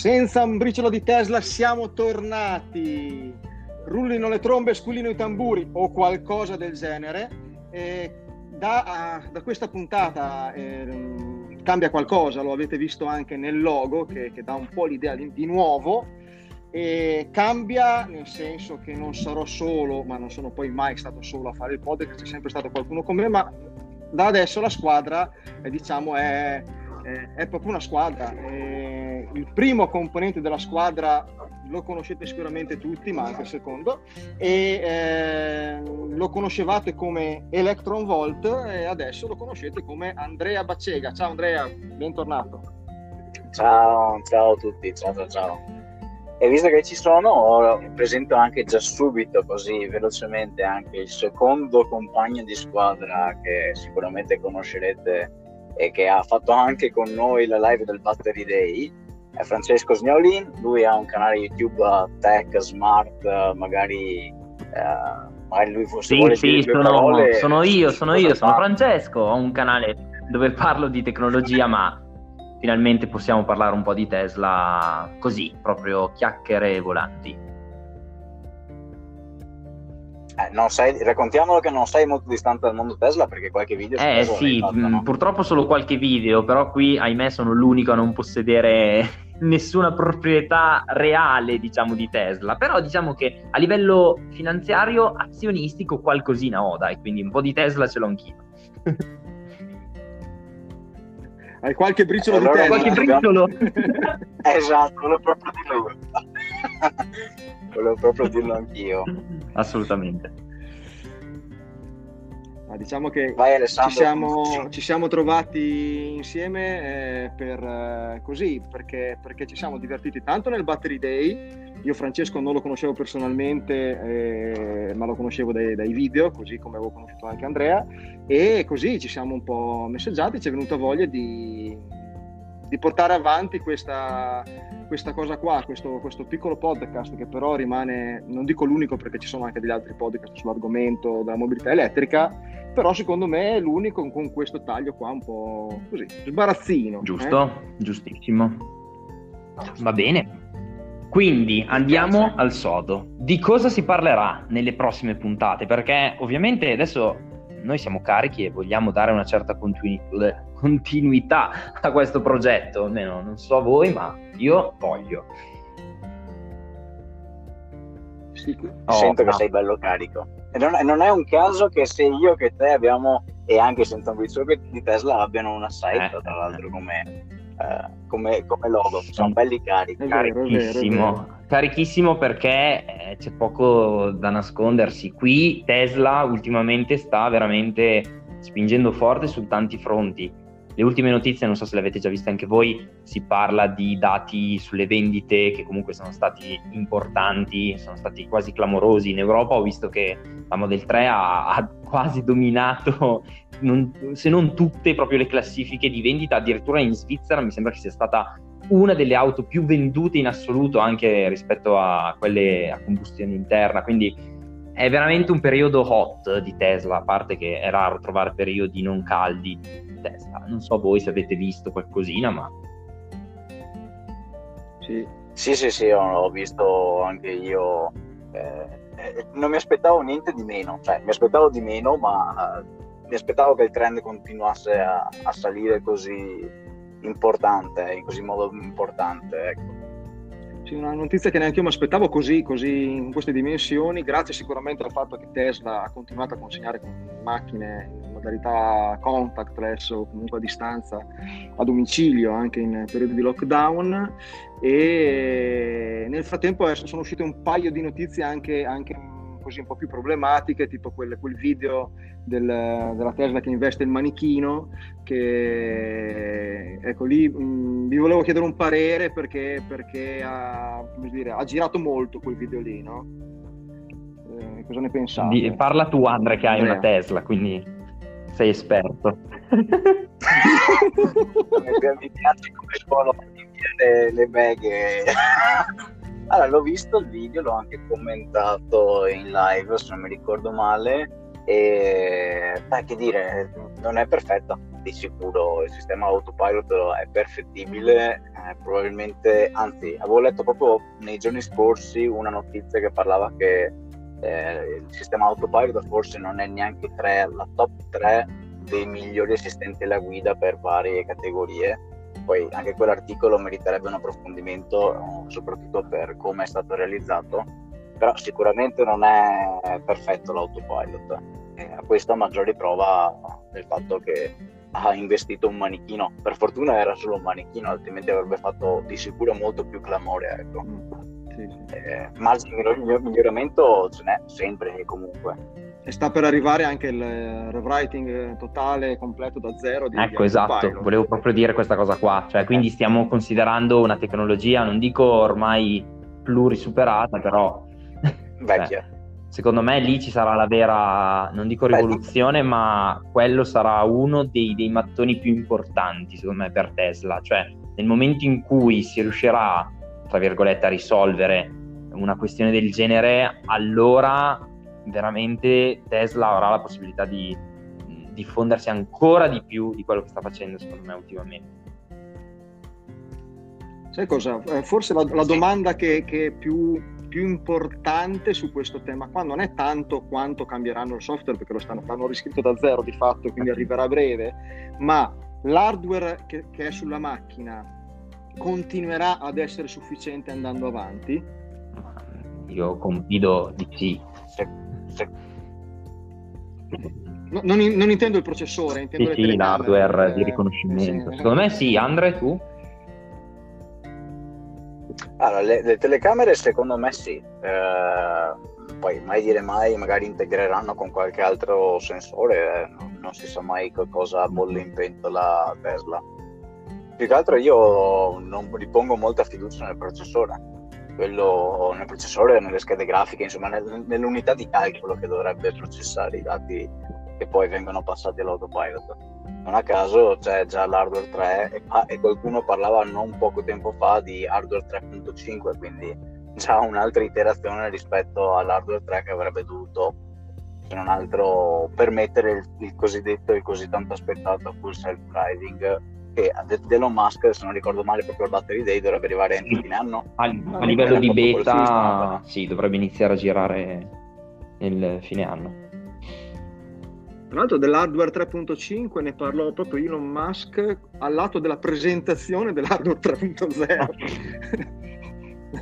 Senza un briciolo di Tesla siamo tornati. Rullino le trombe, squillino i tamburi o qualcosa del genere. Eh, da, da, questa puntata eh, cambia qualcosa, lo avete visto anche nel logo che, che dà un po' l'idea di, di nuovo. E cambia nel senso che non sarò solo, ma non sono poi mai stato solo a fare il podcast, c'è sempre stato qualcuno con me, ma da adesso la squadra eh, diciamo è, è, è, proprio una squadra. Eh, il primo componente della squadra lo conoscete sicuramente tutti, ma anche il secondo, e eh, lo conoscevate come Electron Volt e adesso lo conoscete come Andrea Baccega. Ciao Andrea, bentornato. Ciao, ciao a tutti, ciao ciao ciao. E visto che ci sono, presento anche già subito, così velocemente, anche il secondo compagno di squadra che sicuramente conoscerete e che ha fatto anche con noi la live del Battery Day, è Francesco Sgnolin. Lui ha un canale YouTube tech, smart, magari, eh, magari lui fosse sì, sì, sono, parole, sono io, sono io, sono Francesco, ho un canale dove parlo di tecnologia, ma finalmente possiamo parlare un po' di Tesla così, proprio chiacchiere volanti. Eh, sei, raccontiamolo che non sei molto distante dal mondo Tesla perché qualche video eh sì fatto, mh, no? purtroppo solo qualche video però qui ahimè sono l'unico a non possedere nessuna proprietà reale diciamo di Tesla però diciamo che a livello finanziario azionistico qualcosina ho dai quindi un po' di Tesla ce l'ho anch'io Hai qualche briciolo allora, di Tesla? Qualche briciolo? esatto, volevo proprio dirlo. volevo proprio dirlo anch'io. Assolutamente. Ma diciamo che ci siamo, ci siamo, trovati insieme eh, per, eh, così, perché, perché, ci siamo divertiti tanto nel Battery Day. Io Francesco non lo conoscevo personalmente, eh, ma lo conoscevo dai, dai, video, così come avevo conosciuto anche Andrea. E così ci siamo un po' messaggiati, ci è venuta voglia di, di portare avanti questa, questa cosa qua, questo, questo, piccolo podcast che però rimane, non dico l'unico perché ci sono anche degli altri podcast sull'argomento della mobilità elettrica, però secondo me è l'unico con questo taglio qua un po' così, sbarazzino. Giusto, eh? giustissimo. Va bene. Quindi andiamo al sodo. Di cosa si parlerà nelle prossime puntate? Perché ovviamente adesso noi siamo carichi e vogliamo dare una certa continu- continuità a questo progetto, almeno non so voi, ma io voglio. Sì, oh, sento no. che sei bello carico. E non, non, è un caso che se io che te abbiamo, e anche senza un briciolo di Tesla, abbiano una site, eh, tra l'altro, eh. come, eh, come, come, logo. Sono belli carichi. Carichissimo. Carichissimo perché eh, c'è poco da nascondersi. Qui Tesla ultimamente sta veramente spingendo forte su tanti fronti le ultime notizie, non so se le avete già viste anche voi, si parla di dati sulle vendite che comunque sono stati importanti, sono stati quasi clamorosi in Europa. Ho visto che la Model 3 ha, ha quasi dominato, non, se non tutte, proprio le classifiche di vendita. Addirittura in Svizzera mi sembra che sia stata una delle auto più vendute in assoluto anche rispetto a quelle a combustione interna. Quindi è veramente un periodo hot di Tesla, a parte che è raro trovare periodi non caldi di Tesla. Non so voi se avete visto qualcosina, ma... Sì, sì, sì, sì ho, visto anche io. Eh, eh, non mi aspettavo niente di meno, cioè mi aspettavo di meno, ma eh, mi aspettavo che il trend continuasse a, a salire così importante, in così modo importante. Ecco. Sì, una notizia che neanche io mi aspettavo così, così in queste dimensioni, grazie sicuramente al fatto che Tesla ha continuato a consegnare macchine in modalità contactless o comunque a distanza a domicilio anche in periodi di lockdown e nel frattempo sono uscite un paio di notizie anche, anche così un po' più problematiche, tipo quel, quel video del, della Tesla che investe il manichino, che ecco lì mh, vi volevo chiedere un parere perché, perché ha, dire, ha, girato molto quel video lì, no? Eh, cosa ne pensate? Di, parla tu Andrea che hai una Tesla, quindi sei esperto. mi piace come suono le, le beghe allora, l'ho visto il video, l'ho anche commentato in live, se non mi ricordo male. E beh, che dire, non è perfetta. di sicuro il sistema autopilot è perfettibile, eh, probabilmente, anzi, avevo letto proprio nei giorni scorsi una notizia che parlava che eh, il sistema autopilot forse non è neanche tre, la top 3 dei migliori assistenti alla guida per varie categorie. Poi anche quell'articolo meriterebbe un approfondimento, soprattutto per come è stato realizzato, però sicuramente non è perfetto l'autopilot. E a questa maggiore prova del fatto che ha investito un manichino. Per fortuna era solo un manichino, altrimenti avrebbe fatto di sicuro molto più clamore. Ecco. Sì, sì. Eh, margine di miglioramento ce n'è sempre comunque. E sta per arrivare anche il rewriting totale, completo da zero. Di ecco, esatto, Pilot. volevo proprio dire questa cosa qua. Cioè, quindi stiamo considerando una tecnologia, non dico ormai plurisuperata, però... Vecchia. Cioè, secondo me lì ci sarà la vera, non dico rivoluzione, Beh. ma quello sarà uno dei, dei, mattoni più importanti, secondo me, per Tesla. Cioè, nel momento in cui si riuscirà, tra virgolette, a risolvere una questione del genere, allora veramente Tesla avrà la possibilità di diffondersi ancora di più di quello che sta facendo, secondo me, ultimamente. Sai cosa? Eh, forse la, la domanda che, che più più importante su questo tema qua non è tanto quanto cambieranno il software perché lo stanno, l'hanno riscritto da zero di fatto quindi arriverà a breve, ma l'hardware che, che è sulla macchina continuerà ad essere sufficiente andando avanti? Io confido di sì. No, non, non, intendo il processore, intendo sì, sì, l'hardware eh, di riconoscimento. Sì, Secondo me sì, Andre, tu? Allora, le, le, telecamere secondo me sì, eh, poi mai dire mai, magari integreranno con qualche altro sensore, eh, non, non, si sa mai cosa bolle in pentola Tesla. Più che altro io non ripongo molta fiducia nel processore, quello nel processore, nelle schede grafiche, insomma nel, nell'unità di calcolo che dovrebbe processare i dati che poi vengono passati all'autopilot. Non a caso c'è già l'hardware 3 e, e, qualcuno parlava non poco tempo fa di hardware 3.5 quindi già un'altra iterazione rispetto all'hardware 3 che avrebbe dovuto se non altro permettere il, il cosiddetto e così tanto aspettato full self driving che ad Elon Musk se non ricordo male proprio il battery day dovrebbe arrivare entro fine anno. A, a livello di beta sì dovrebbe iniziare a girare nel fine anno. Tra l'altro dell'hardware 3.5 ne parlò proprio Elon Musk al lato della presentazione dell'hardware 3.0.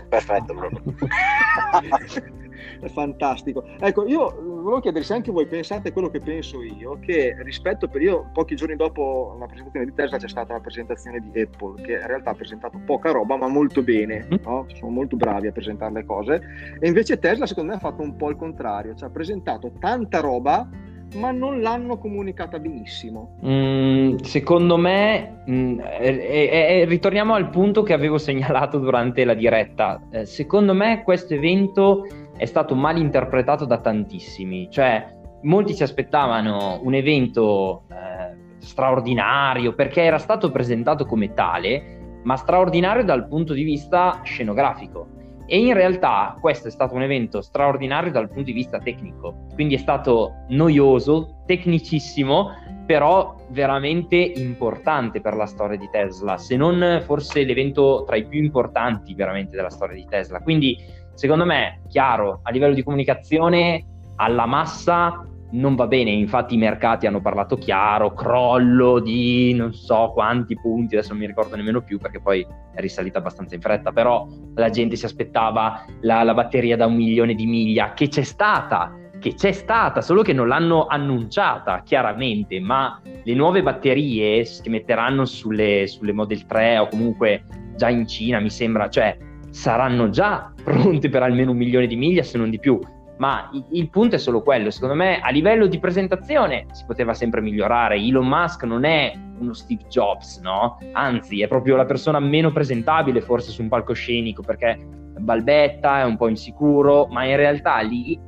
Perfetto, È fantastico. Ecco, io volevo chiedere se anche voi pensate quello che penso io, che rispetto per io, pochi giorni dopo la presentazione di Tesla c'è stata la presentazione di Apple, che in realtà ha presentato poca roba, ma molto bene, mm. no? sono molto bravi a presentare le cose, e invece Tesla secondo me ha fatto un po' il contrario, cioè ha presentato tanta roba ma non l'hanno comunicata benissimo. Mm, secondo me, mm, eh, eh, ritorniamo al punto che avevo segnalato durante la diretta. Eh, secondo me questo evento è stato mal interpretato da tantissimi, cioè molti si aspettavano un evento eh, straordinario perché era stato presentato come tale, ma straordinario dal punto di vista scenografico. E in realtà questo è stato un evento straordinario dal punto di vista tecnico, quindi è stato noioso, tecnicissimo, però veramente importante per la storia di Tesla, se non forse l'evento tra i più importanti veramente della storia di Tesla. Quindi secondo me, chiaro, a livello di comunicazione alla massa non va bene, infatti i mercati hanno parlato chiaro, crollo di non so quanti punti, adesso non mi ricordo nemmeno più perché poi è risalita abbastanza in fretta, però la gente si aspettava la, la batteria da un milione di miglia, che c'è stata, che c'è stata, solo che non l'hanno annunciata chiaramente, ma le nuove batterie si metteranno sulle, sulle Model 3 o comunque già in Cina, mi sembra, cioè saranno già pronte per almeno un milione di miglia, se non di più ma il punto è solo quello. Secondo me, a livello di presentazione si poteva sempre migliorare. Elon Musk non è uno Steve Jobs, no? Anzi, è proprio la persona meno presentabile forse su un palcoscenico perché balbetta, è un po' insicuro, ma in realtà lì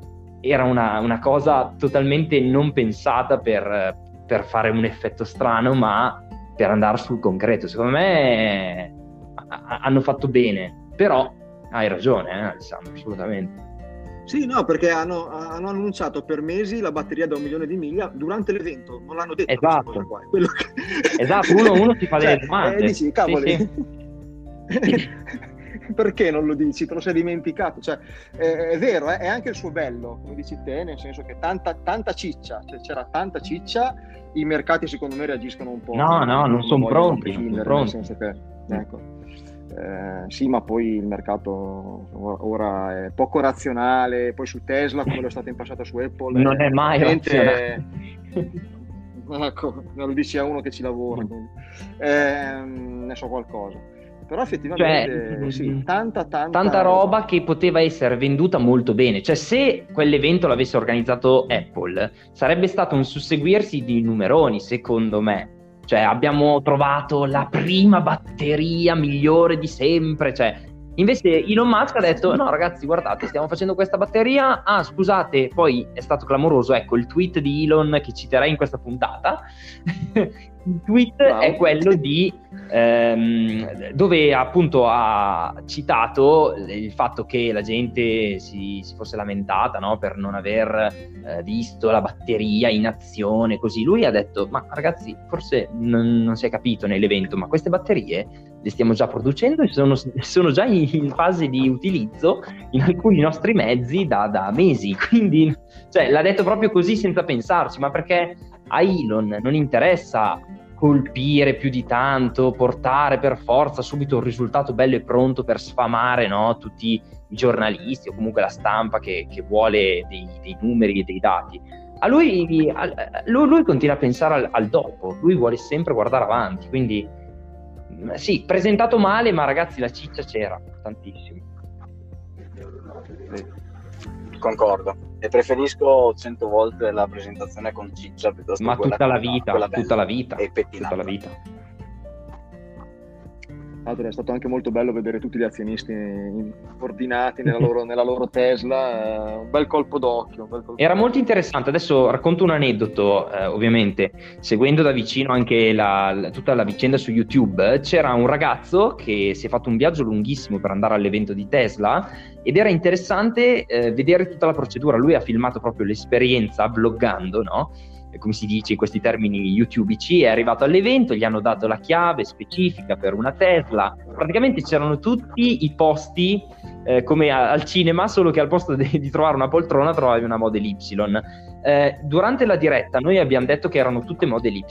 era una, una cosa totalmente non pensata per, per, fare un effetto strano, ma per andare sul concreto. Secondo me hanno fatto bene, però hai ragione, eh, Alessandro, assolutamente. Sì, no, perché hanno, hanno, annunciato per mesi la batteria da un milione di miglia durante l'evento, non l'hanno detto. Esatto, che... esatto uno, uno si fa delle cioè, domande. Eh, dici, cavoli, sì, sì. perché non lo dici? Te lo sei dimenticato? Cioè, è, è vero, eh, è anche il suo bello, come dici te, nel senso che tanta, tanta ciccia, cioè c'era tanta ciccia, i mercati secondo me reagiscono un po'. No, no, non, sono pronti, non sono pronti. Nel senso che, ecco. Eh, sì, ma poi il mercato ora è poco razionale, poi su Tesla come lo è stato in passato su Apple. Non è, è mai razionale. ecco, lo dici a uno che ci lavora, eh, ne so qualcosa. Però effettivamente cioè, sì, tanta, tanta, tanta roba che poteva essere venduta molto bene. Cioè, se quell'evento l'avesse organizzato Apple, sarebbe stato un susseguirsi di numeroni, secondo me cioè, abbiamo trovato la prima batteria migliore di sempre. Cioè, invece Elon Musk ha detto: No, ragazzi, guardate, stiamo facendo questa batteria. Ah, scusate, poi è stato clamoroso. Ecco il tweet di Elon che citerei in questa puntata. il tweet wow. è quello di ehm, dove appunto ha citato il fatto che la gente si, si fosse lamentata no, per non aver eh, visto la batteria in azione così lui ha detto ma ragazzi forse non, non si è capito nell'evento ma queste batterie le stiamo già producendo e sono, sono già in, in, fase di utilizzo in alcuni nostri mezzi da, da mesi quindi cioè, l'ha detto proprio così senza pensarci ma perché a Elon non interessa colpire più di tanto, portare per forza subito un risultato bello e pronto per sfamare no? tutti i giornalisti o comunque la stampa che, che vuole dei, dei, numeri e dei dati. A lui, a, lui, lui, continua a pensare al, al, dopo, lui vuole sempre guardare avanti, quindi sì, presentato male, ma ragazzi la ciccia c'era tantissimo. Concordo. E preferisco 100 volte la presentazione con ciccia piuttosto Ma tutta la vita, tutta la vita. Tutta la vita. Altro è stato anche molto bello vedere tutti gli azionisti ordinati nella loro, nella loro Tesla, eh, un bel colpo d'occhio. Bel colpo Era molto interessante, adesso racconto un aneddoto, eh, ovviamente, seguendo da vicino anche la, la, tutta la vicenda su YouTube, c'era un ragazzo che si è fatto un viaggio lunghissimo per andare all'evento di Tesla ed era interessante eh, vedere tutta la procedura, lui ha filmato proprio l'esperienza vloggando, no? Come si dice in questi termini youtubici, è arrivato all'evento, gli hanno dato la chiave specifica per una Tesla, praticamente c'erano tutti i posti eh, come a, al cinema, solo che al posto de- di trovare una poltrona trovavi una Model Y. Eh, durante la diretta noi abbiamo detto che erano tutte Model Y,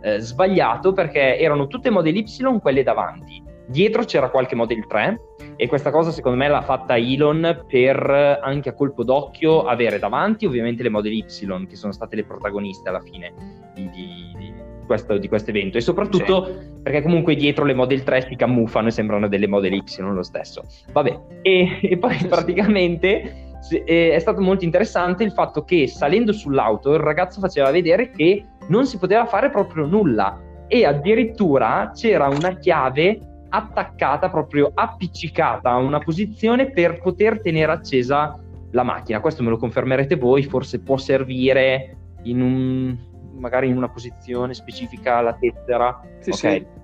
eh, sbagliato perché erano tutte Model Y quelle davanti, dietro c'era qualche Model 3 e questa cosa secondo me l'ha fatta Elon per anche a colpo d'occhio avere davanti ovviamente le Model Y che sono state le protagoniste alla fine di, di, di questo, di questo evento. E soprattutto sì. perché comunque dietro le Model 3 si camuffano e sembrano delle Model Y lo stesso. Vabbè e, e poi praticamente è stato molto interessante il fatto che salendo sull'auto il ragazzo faceva vedere che non si poteva fare proprio nulla. E addirittura c'era una chiave attaccata, proprio appiccicata a una posizione per poter tenere accesa la macchina. Questo me lo confermerete voi, forse può servire in un, magari in una posizione specifica la tessera. Sì, okay. sì.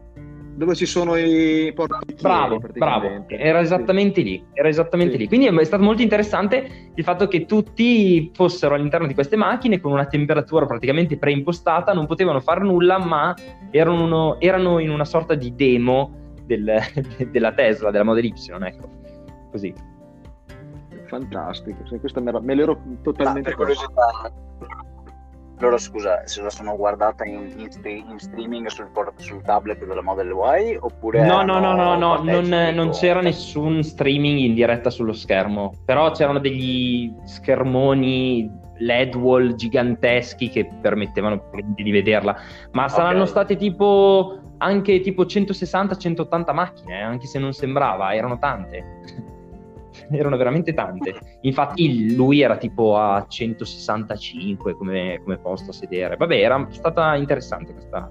Dove ci sono i porti Bravo, bravo, era esattamente sì. lì, era esattamente lì. Quindi è stato molto interessante il fatto che tutti fossero all'interno di queste macchine con una temperatura praticamente preimpostata, non potevano fare nulla, ma erano, erano in una sorta di demo del, della Tesla, della Model Y, ecco, così. Fantastico, questa me, me l'ero totalmente... Ah, per curiosità, loro scusa, se la sono guardata in, in, in streaming sul, sul, tablet della Model Y oppure... No, no, no, no, no non, non, c'era nessun streaming in diretta sullo schermo, però c'erano degli schermoni LED wall giganteschi che permettevano di vederla, ma saranno okay. state tipo anche tipo 160-180 macchine, eh, anche se non sembrava, erano tante. erano veramente tante. Infatti lui era tipo a 165 come, come posto a sedere. Vabbè, era stata interessante questa,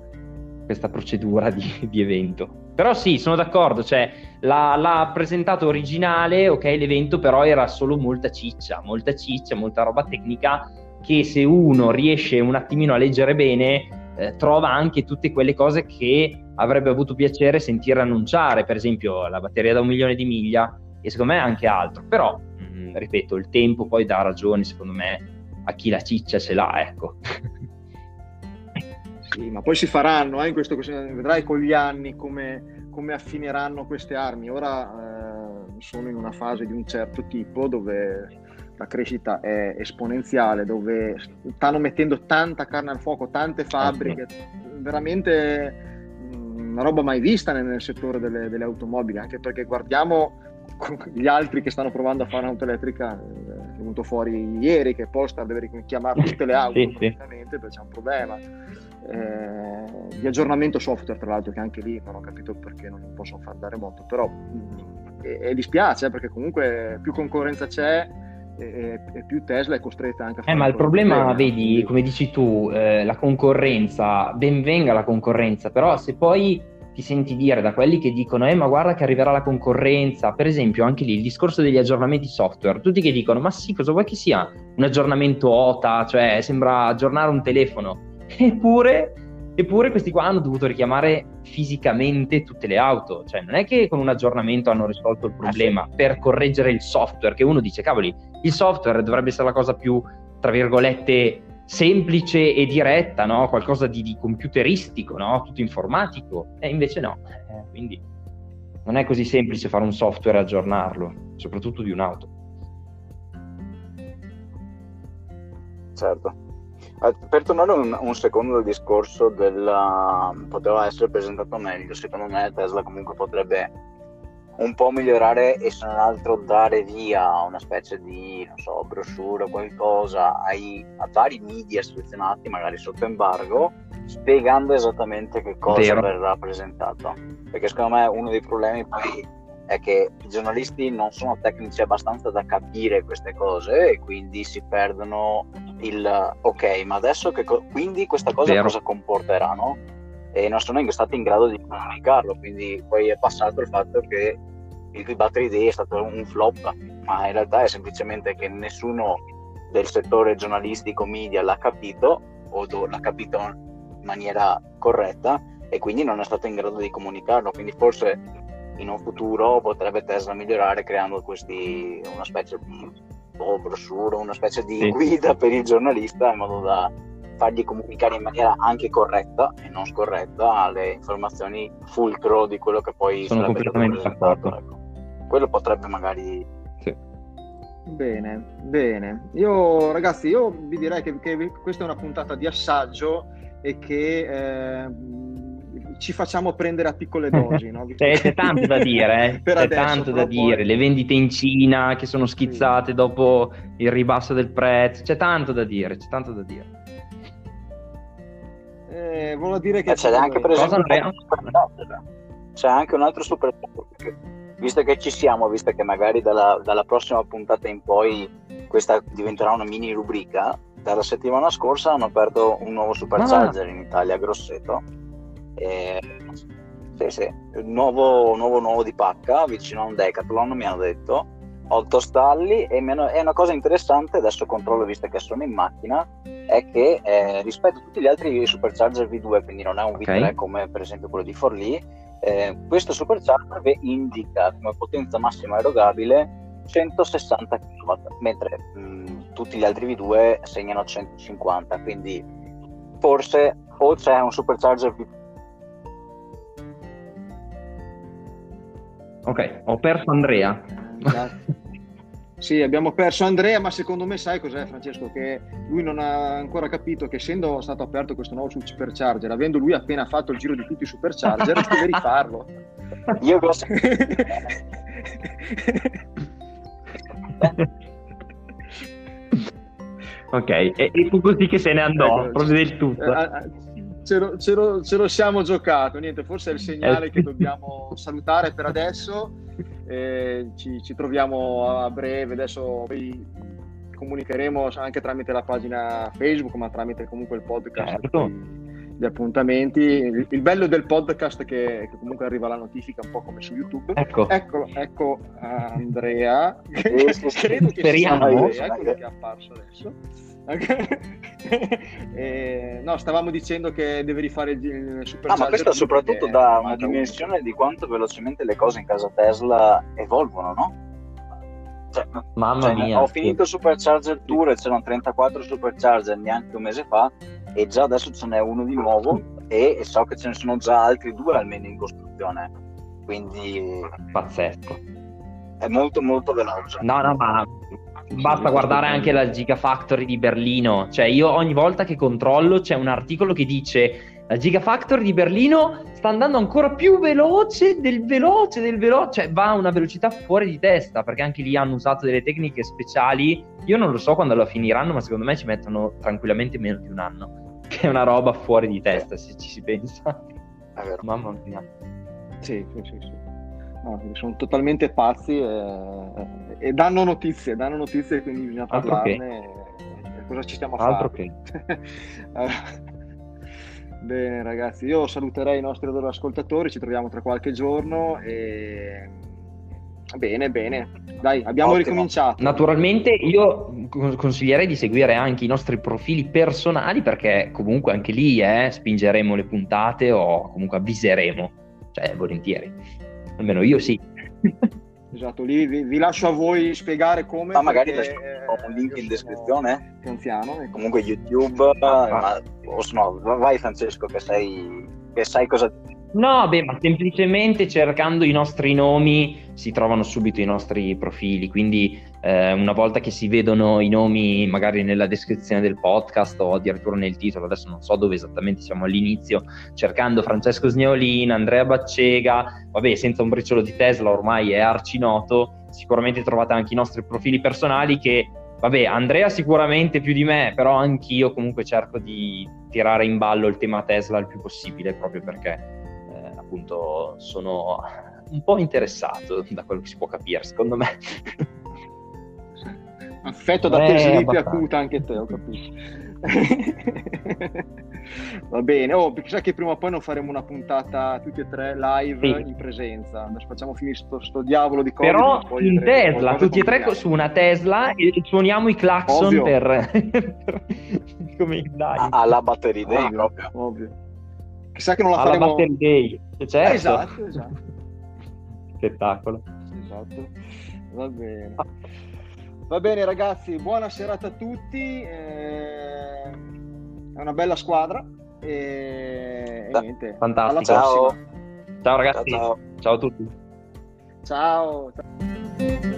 questa procedura di, di, evento. Però sì, sono d'accordo, cioè l'ha, l'ha, presentato originale, ok, l'evento però era solo molta ciccia, molta ciccia, molta roba tecnica che se uno riesce un attimino a leggere bene eh, trova anche tutte quelle cose che avrebbe avuto piacere sentire annunciare, per esempio la batteria da un milione di miglia e secondo me anche altro, però mh, mm, ripeto, il tempo poi dà ragione, secondo me, a chi la ciccia ce l'ha, ecco. Sì, ma poi si faranno, eh, in questo, vedrai con gli anni come, come affineranno queste armi. Ora eh, sono in una fase di un certo tipo dove la crescita è esponenziale, dove stanno mettendo tanta carne al fuoco, tante fabbriche, veramente una roba mai vista nel, nel settore delle, delle, automobili, anche perché guardiamo gli altri che stanno provando a fare un'auto elettrica, eh, è venuto fuori ieri che Polestar deve chiamare tutte le auto sì, sì. perché c'è un problema. Eh, di aggiornamento software, tra l'altro, che anche lì non ho capito perché non possono fare da remoto, però mh, e, e dispiace eh, perché comunque più concorrenza c'è, e, e, più Tesla è costretta anche a fare. Eh, ma il problema, vedi, come dici tu, eh, la concorrenza, ben venga la concorrenza, però se poi ti senti dire da quelli che dicono, eh, ma guarda che arriverà la concorrenza, per esempio, anche lì il discorso degli aggiornamenti software, tutti che dicono, ma sì, cosa vuoi che sia un aggiornamento OTA, cioè sembra aggiornare un telefono, eppure Eppure questi qua hanno dovuto richiamare fisicamente tutte le auto, cioè non è che con un aggiornamento hanno risolto il problema per correggere il software, che uno dice cavoli, il software dovrebbe essere la cosa più, tra virgolette, semplice e diretta, no? qualcosa di, di, computeristico, no? tutto informatico, e invece no, eh, quindi non è così semplice fare un software e aggiornarlo, soprattutto di un'auto. Certo. Eh, per tornare un, un secondo al discorso del poteva essere presentato meglio, secondo me Tesla comunque potrebbe un po' migliorare e se non altro dare via una specie di non so, brochure o qualcosa ai, a vari media selezionati magari sotto embargo spiegando esattamente che cosa Vero. verrà presentato perché secondo me uno dei problemi poi è che i giornalisti non sono tecnici abbastanza da capire queste cose e quindi si perdono il ok, ma adesso che co- quindi questa cosa Vero. cosa comporterà, no? E non sono stati in grado di comunicarlo, quindi poi è passato il fatto che il Battery Day è stato un flop, ma in realtà è semplicemente che nessuno del settore giornalistico media l'ha capito o l'ha capito in maniera corretta e quindi non è stato in grado di comunicarlo, quindi forse in un futuro potrebbe Tesla migliorare creando questi, una specie di oh, brochure, una specie di sì. guida per il giornalista in modo da fargli comunicare in maniera anche corretta e non scorretta le informazioni fulcro di quello che poi sono completamente d'accordo ecco. quello potrebbe magari sì. bene bene io ragazzi io vi direi che, che questa è una puntata di assaggio e che eh, ci facciamo prendere a piccole dosi. No? c'è, c'è, tanto da dire, eh? c'è adesso, tanto da dire. Le vendite in Cina che sono schizzate sì. dopo il ribasso del prezzo, c'è tanto da dire, c'è tanto da dire. Eh, volevo dire che... Eh, c'è anche per esempio c'è anche un altro super visto che ci siamo, visto che magari dalla, dalla prossima puntata in poi questa diventerà una mini rubrica, dalla settimana scorsa hanno aperto un nuovo supercharger ah. in Italia, Grosseto eh, sì, sì. Nuovo, nuovo, nuovo di pacca vicino a un Decathlon mi hanno detto 8 stalli e è una cosa interessante adesso controllo visto che sono in macchina è che eh, rispetto a tutti gli altri supercharger V2 quindi non è un V3 okay. come per esempio quello di Forlì eh, questo supercharger indica come potenza massima erogabile 160 kW mentre mh, tutti gli altri V2 segnano 150 quindi forse o c'è un supercharger V2 Ok, ho perso Andrea. sì, abbiamo perso Andrea, ma secondo me sai cos'è Francesco? Che lui non ha ancora capito che essendo stato aperto questo nuovo supercharger, avendo lui appena fatto il giro di tutti i supercharger, deve rifarlo. Io lo so. ok, e, e fu così che se ne andò, ecco, proprio del tutto. Eh, ce lo, ce, lo, ce lo, siamo giocato. Niente, forse è il segnale che dobbiamo salutare per adesso. Eh, ci, ci, troviamo a breve. Adesso poi comunicheremo anche tramite la pagina Facebook, ma tramite comunque il podcast. Certo. Gli appuntamenti. Il, il, bello del podcast è che, che, comunque arriva la notifica un po' come su YouTube. Ecco, ecco, ecco Andrea. Credo che Speriamo. sia Andrea, ecco che è apparso adesso. eh, no, stavamo dicendo che deve rifare il super Ah, ma questo soprattutto dà una dimensione di quanto velocemente le cose in casa Tesla evolvono, no? Cioè, Mamma cioè, mia. Ho finito il Supercharger Tour e c'erano 34 Supercharger neanche un mese fa e già adesso ce n'è uno di nuovo e, e so che ce ne sono già altri due almeno in costruzione. Quindi... Pazzesco. È molto molto veloce. No, no, ma basta guardare anche la Gigafactory di Berlino. Cioè, io ogni volta che controllo c'è un articolo che dice la Gigafactory di Berlino sta andando ancora più veloce del veloce del veloce, cioè va a una velocità fuori di testa, perché anche lì hanno usato delle tecniche speciali. Io non lo so quando la finiranno, ma secondo me ci mettono tranquillamente meno di un anno, che è una roba fuori di testa se ci si pensa. Mamma mia. Sì, sì, sì. sì. No, sono totalmente pazzi e, e, danno notizie, danno notizie, quindi bisogna parlarne. Cosa ci stiamo a Altro fare? Che. Bene ragazzi, io saluterei i nostri ascoltatori, ci troviamo tra qualche giorno e... Bene, bene, dai, abbiamo Ottimo. ricominciato. Naturalmente io consiglierei di seguire anche i nostri profili personali perché comunque anche lì eh, spingeremo le puntate o comunque avviseremo, cioè volentieri, almeno io sì. Esatto, lì vi, vi, lascio a voi spiegare come. Ma magari perché, lascio un link in descrizione. Anziano. Ecco. Comunque YouTube, ah, ma, o no, vai Francesco che sai, che sai cosa No, beh, ma semplicemente cercando i nostri nomi si trovano subito i nostri profili, quindi eh, una volta che si vedono i nomi magari nella descrizione del podcast o addirittura nel titolo, adesso non so dove esattamente siamo all'inizio, cercando Francesco Sneolin, Andrea Baccega, vabbè, senza un briciolo di Tesla ormai è arcinoto, sicuramente trovate anche i nostri profili personali che, vabbè, Andrea sicuramente più di me, però anch'io comunque cerco di tirare in ballo il tema Tesla il più possibile proprio perché appunto sono un po' interessato da quello che si può capire, secondo me. Affetto da teslipe acuta anche te, ho capito. Va bene, oh, sa che prima o poi non faremo una puntata tutti e tre live sì. in presenza. Adesso facciamo finire sto, diavolo di cose. Però in Tesla, tutti e tre su una Tesla e suoniamo i clacson ovvio. per... come dai. Alla batteria day ah, proprio. Ovvio. Chissà che non la Alla faremo... batteria day. Certo. Esatto, esatto. Spettacolo. Esatto. Va bene. Va bene ragazzi, buona serata a tutti. Eh, è una bella squadra. E, e niente. Fantastico. Ciao. Ciao ragazzi. Ciao, ciao. ciao a tutti. ciao. ciao.